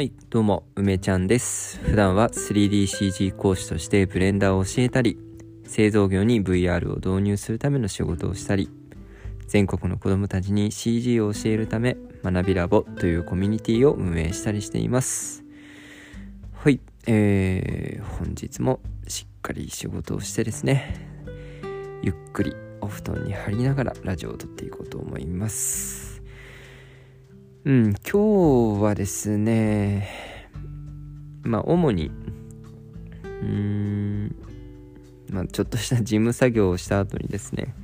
はい、どうも、梅ちゃんです。普段は 3DCG 講師としてブレンダーを教えたり、製造業に VR を導入するための仕事をしたり、全国の子どもたちに CG を教えるため、学びラボというコミュニティを運営したりしています。はい、えー、本日もしっかり仕事をしてですね、ゆっくりお布団に張りながらラジオを撮っていこうと思います。うん、今日はですね、まあ、主に、うーん、まあ、ちょっとした事務作業をした後にですね、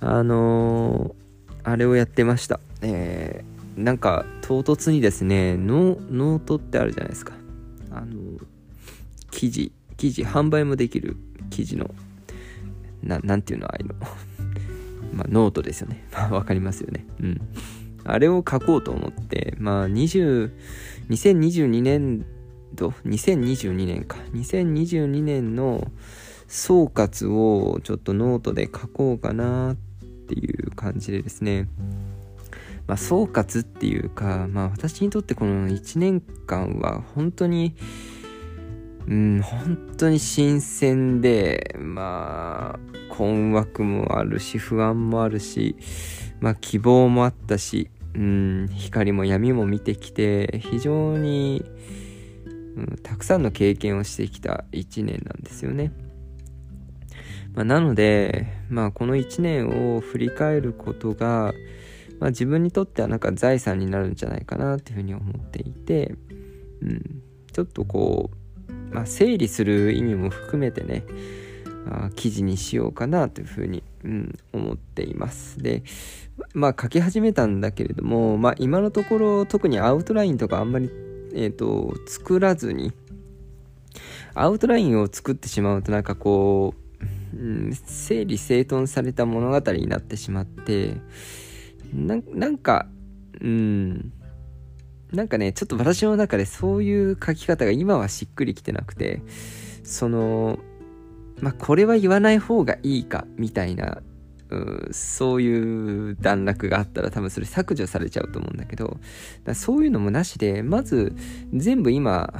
あのーあれをやってました。えー、なんか、唐突にですね、ノートってあるじゃないですか。あのー記事、記事、販売もできる記事の、ななんていうの、ああいうの。まあ、ノートですよね。まあ、わかりますよね。うん。あれを書こうと思って、まあ、20、2022年度、2022年か。2022年の総括をちょっとノートで書こうかなっていう感じでですね。まあ、総括っていうか、まあ、私にとってこの1年間は本当に、うん、本当に新鮮で、まあ、困惑もあるし、不安もあるし、まあ、希望もあったし、うん、光も闇も見てきて、非常に、うん、たくさんの経験をしてきた1年なんですよね。まあ、なので、まあ、この1年を振り返ることが、まあ、自分にとってはなんか財産になるんじゃないかなっていうふうに思っていて、うん、ちょっとこう、まあ、整理する意味も含めてねあ記事にしようかなというふうに、うん、思っています。でまあ書き始めたんだけれども、まあ、今のところ特にアウトラインとかあんまり、えー、と作らずにアウトラインを作ってしまうとなんかこう、うん、整理整頓された物語になってしまってななんかうんなんかねちょっと私の中でそういう書き方が今はしっくりきてなくてそのまあこれは言わない方がいいかみたいなうそういう段落があったら多分それ削除されちゃうと思うんだけどだそういうのもなしでまず全部今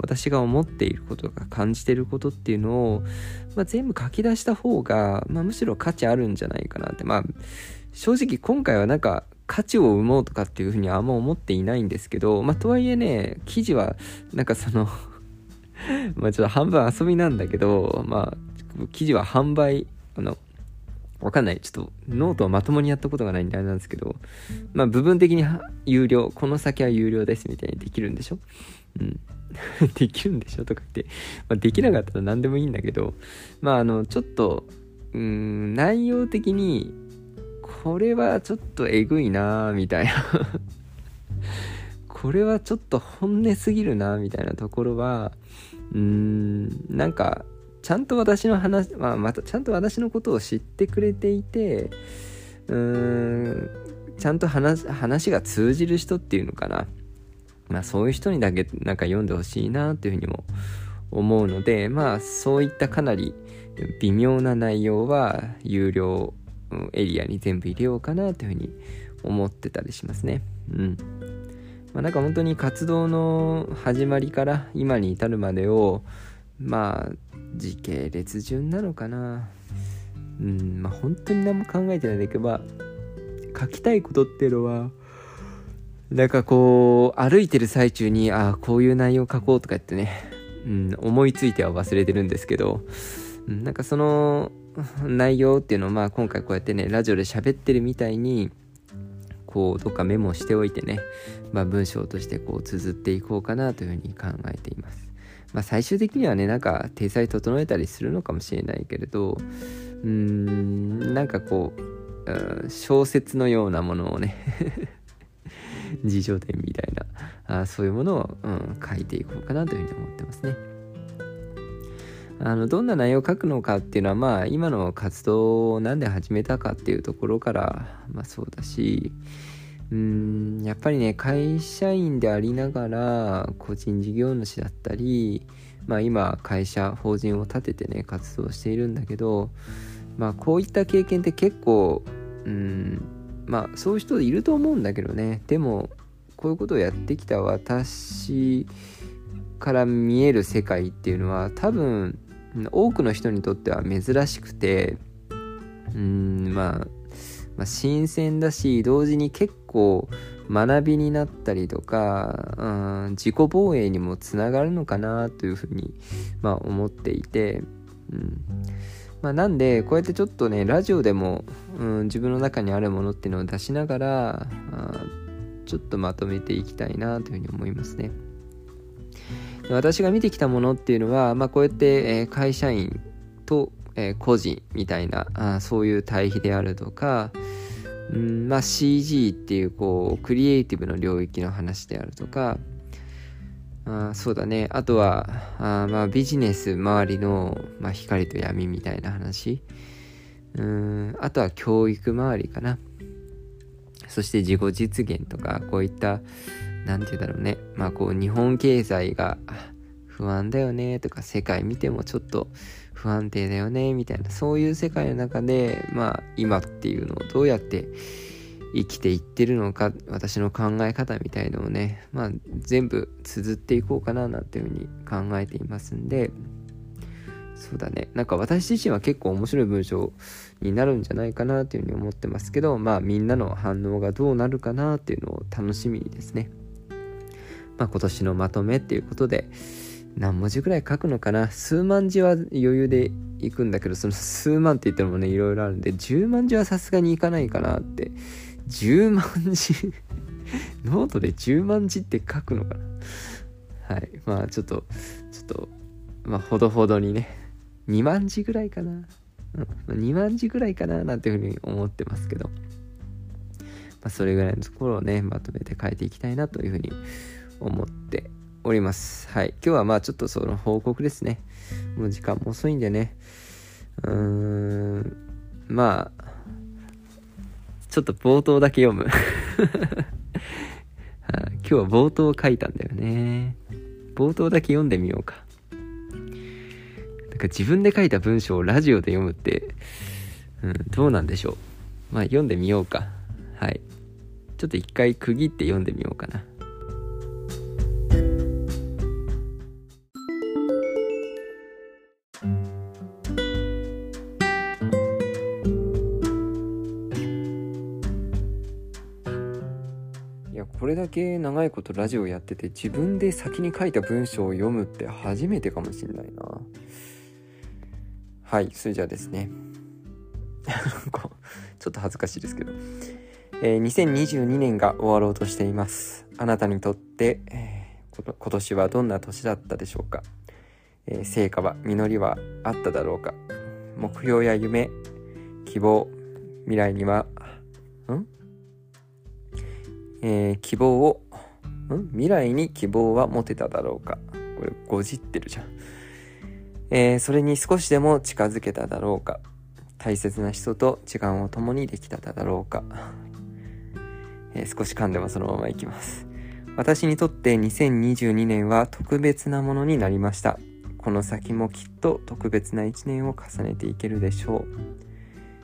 私が思っていることが感じていることっていうのを、まあ、全部書き出した方が、まあ、むしろ価値あるんじゃないかなって。まあ正直今回はなんか価値を生もうとかっていうふうにはあんま思っていないんですけど、まあ、とはいえね記事はなんかその まあちょっと半分遊びなんだけどまあ記事は販売あのわかんない。ちょっとノートはまともにやったことがないんであれなんですけど、まあ部分的に有料、この先は有料ですみたいにできるんでしょ？うん。できるんでしょとか言って、まあ、できなかったら何でもいいんだけど、まああの、ちょっと、うん、内容的に、これはちょっとえぐいなみたいな これはちょっと本音すぎるなみたいなところは、うん、なんか、ちゃんと私の話、まあ、またちゃんと私のことを知ってくれていて、うーん、ちゃんと話話が通じる人っていうのかな。まあそういう人にだけなんか読んでほしいなっていうふうにも思うので、まあそういったかなり微妙な内容は有料エリアに全部入れようかなというふうに思ってたりしますね。うん。まあなんか本当に活動の始まりから今に至るまでを、まあ時系列順なのかな。うんまあ本当に何も考えてないんだけどまあ書きたいことっていうのはなんかこう歩いてる最中にああこういう内容書こうとか言ってね、うん、思いついては忘れてるんですけど、うん、なんかその内容っていうのをまあ今回こうやってねラジオで喋ってるみたいにこうどっかメモしておいてね、まあ、文章としてこう綴っていこうかなというふうに考えています。まあ、最終的にはねなんか体裁整えたりするのかもしれないけれどうーんなんかこう、う、小説のようなものをね自叙伝みたいなあそういうものを、うん、書いていこうかなというふうに思ってますね。あのどんな内容を書くのかっていうのはまあ今の活動を何で始めたかっていうところからまあそうだしうんやっぱりね会社員でありながら個人事業主だったりまあ今会社法人を立ててね活動しているんだけどまあこういった経験って結構うんまあそういう人いると思うんだけどね。でもこういうことをやってきた私から見える世界っていうのは多分多くの人にとっては珍しくてうんまあまあ、新鮮だし同時に結構学びになったりとか、うん、自己防衛にもつながるのかなというふうに、まあ、思っていて、うんまあ、なんでこうやってちょっとねラジオでも、うん、自分の中にあるものっていうのを出しながらあちょっとまとめていきたいなというふうに思いますね。私が見てきたものっていうのは、まあ、こうやって、え、会社員とえ、個人みたいなあそういう対比であるとか、うんまあ、CG っていうこうクリエイティブの領域の話であるとかあそうだね。あとはあ、まあ、ビジネス周りの、まあ、光と闇みたいな話。うんあとは教育周りかな。そして自己実現とかこういった何て言うんだろうね。まあこう日本経済が不安だよねとか世界見てもちょっと不安定だよねみたいな。そういう世界の中でまあ今っていうのをどうやって生きていってるのか私の考え方みたいのをねまあ全部綴っていこうかななんていうふうに考えていますんで。そうだね。なんか私自身は結構面白い文章になるんじゃないかなというふうに思ってますけどまあみんなの反応がどうなるかなっていうのを楽しみにですね。まあ今年のまとめっていうことで何文字ぐらい書くのかな？数万字は余裕でいくんだけどその数万って言ってもねいろいろあるんで10万字はさすがにいかないかなって。10万字？ノートで10万字って書くのかな？はい。まあちょっとちょっとまあほどほどにね。2万字ぐらいかな、うん。2万字ぐらいかななんていうふうに思ってますけど、まあ、それぐらいのところをねまとめて書いていきたいなというふうに思っております。はい。今日はまあちょっとその報告ですね。もう時間も遅いんでね。うーん、まあ、ちょっと冒頭だけ読む。今日は冒頭を書いたんだよね。冒頭だけ読んでみようか。なんか自分で書いた文章をラジオで読むって、うん、どうなんでしょう。まあ読んでみようか。はい。ちょっと一回区切って読んでみようかな。いやこれだけ長いことラジオやってて自分で先に書いた文章を読むって初めてかもしんないな。はいそれじゃあですね。ちょっと恥ずかしいですけど、えー、2022年が終わろうとしています。あなたにとって、えー、今年はどんな年だったでしょうか、えー、成果は実りはあっただろうか？目標や夢希望未来にはん？えー、希望をん？未来に希望は持てただろうか。これごじってるじゃん、えー、それに少しでも近づけただろうか。大切な人と時間を共にできただろうか、えー、少し噛んでもそのままいきます。私にとって2022年は特別なものになりました。この先もきっと特別な一年を重ねていけるでしょ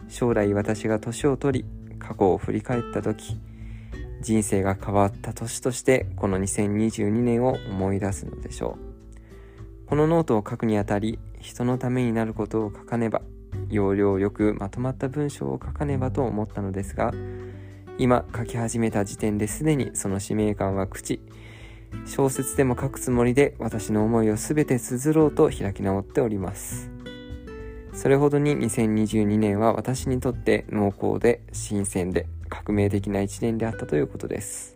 う。将来私が年を取り過去を振り返った時人生が変わった年としてこの2022年を思い出すのでしょう。このノートを書くにあたり人のためになることを書かねば要領よくまとまった文章を書かねばと思ったのですが今書き始めた時点ですでにその使命感は朽ち小説でも書くつもりで私の思いを全て綴ろうと開き直っております。それほどに2022年は私にとって濃厚で新鮮で革命的な一年であったということです。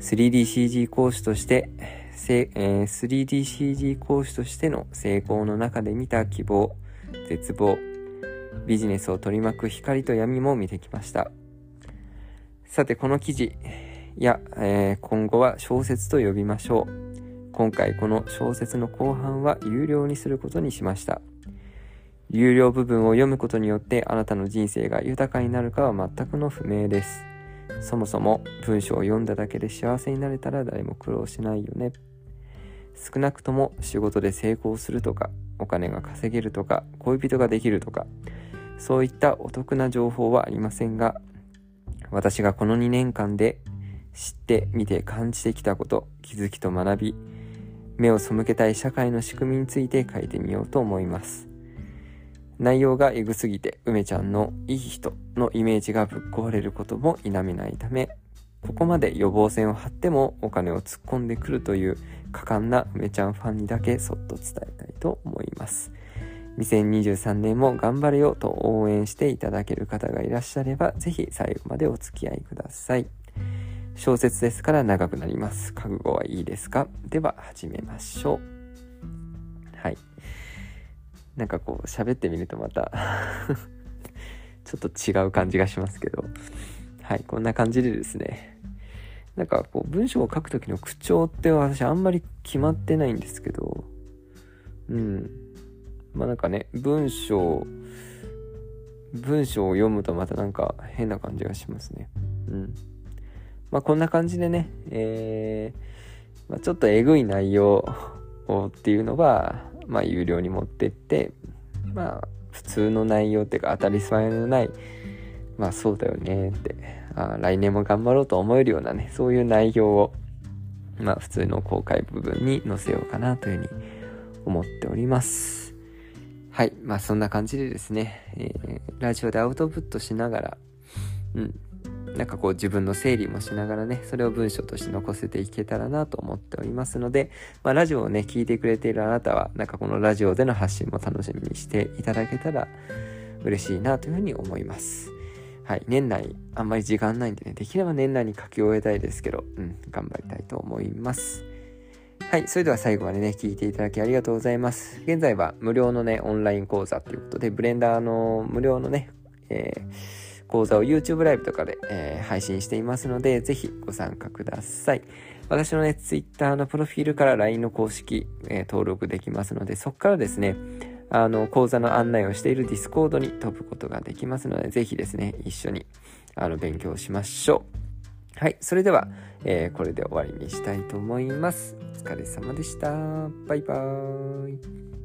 3DCG 講師として、えー、3DCG 講師としての成功の中で見た希望、絶望、ビジネスを取り巻く光と闇も見てきました。さて、この記事や、えー、今後は小説と呼びましょう。今回この小説の後半は有料にすることにしました。有料部分を読むことによってあなたの人生が豊かになるかは全くの不明です。そもそも文章を読んだだけで幸せになれたら誰も苦労しないよね。少なくとも仕事で成功するとか、お金が稼げるとか、恋人ができるとか、そういったお得な情報はありませんが、私がこの2年間で知ってみて感じてきたこと気づきと学び目を背けたい社会の仕組みについて書いてみようと思います内容がエグすぎて梅ちゃんのいい人のイメージがぶっ壊れることも否めないためここまで予防線を張ってもお金を突っ込んでくるという果敢な梅ちゃんファンにだけそっと伝えたいと思います。2023年も頑張れよと応援していただける方がいらっしゃればぜひ最後までお付き合いください。小説ですから長くなります。覚悟はいいですか？では始めましょう。はい。なんかこう喋ってみるとまた ちょっと違う感じがしますけど。はいこんな感じでですね。なんかこう文章を書く時の口調って私あんまり決まってないんですけど。うん。まあなんかね文章文章を読むとまたなんか変な感じがしますね。うん。まあこんな感じでねえー、まあ、ちょっとえぐい内容っていうのはまあ、有料に持ってって、まあ、普通の内容っていうか当たり前のない、まあそうだよねって、あ来年も頑張ろうと思えるようなね、そういう内容を、まあ普通の公開部分に載せようかなというふうに思っております。はい。まあそんな感じでですね、えー、ラジオでアウトプットしながら、うん、なんかこう自分の整理もしながらね、それを文章として残せていけたらなと思っておりますので、まあラジオをね、聞いてくれているあなたは、なんかこのラジオでの発信も楽しみにしていただけたら嬉しいなというふうに思います。はい。年内、あんまり時間ないんでね、できれば年内に書き終えたいですけど、うん、頑張りたいと思います。はい。それでは最後までね、聞いていただきありがとうございます。現在は無料のね、オンライン講座ということで、ブレンダーの無料のね、えー講座を YouTube ライブとかで、えー、配信していますので、ぜひご参加ください。私のね、Twitter のプロフィールから LINE の公式、えー、登録できますので、そこからですね、あの、講座の案内をしている Discord に飛ぶことができますので、ぜひですね、一緒に、あの、勉強しましょう。はい。それでは、えー、これで終わりにしたいと思います。お疲れ様でした。バイバーイ。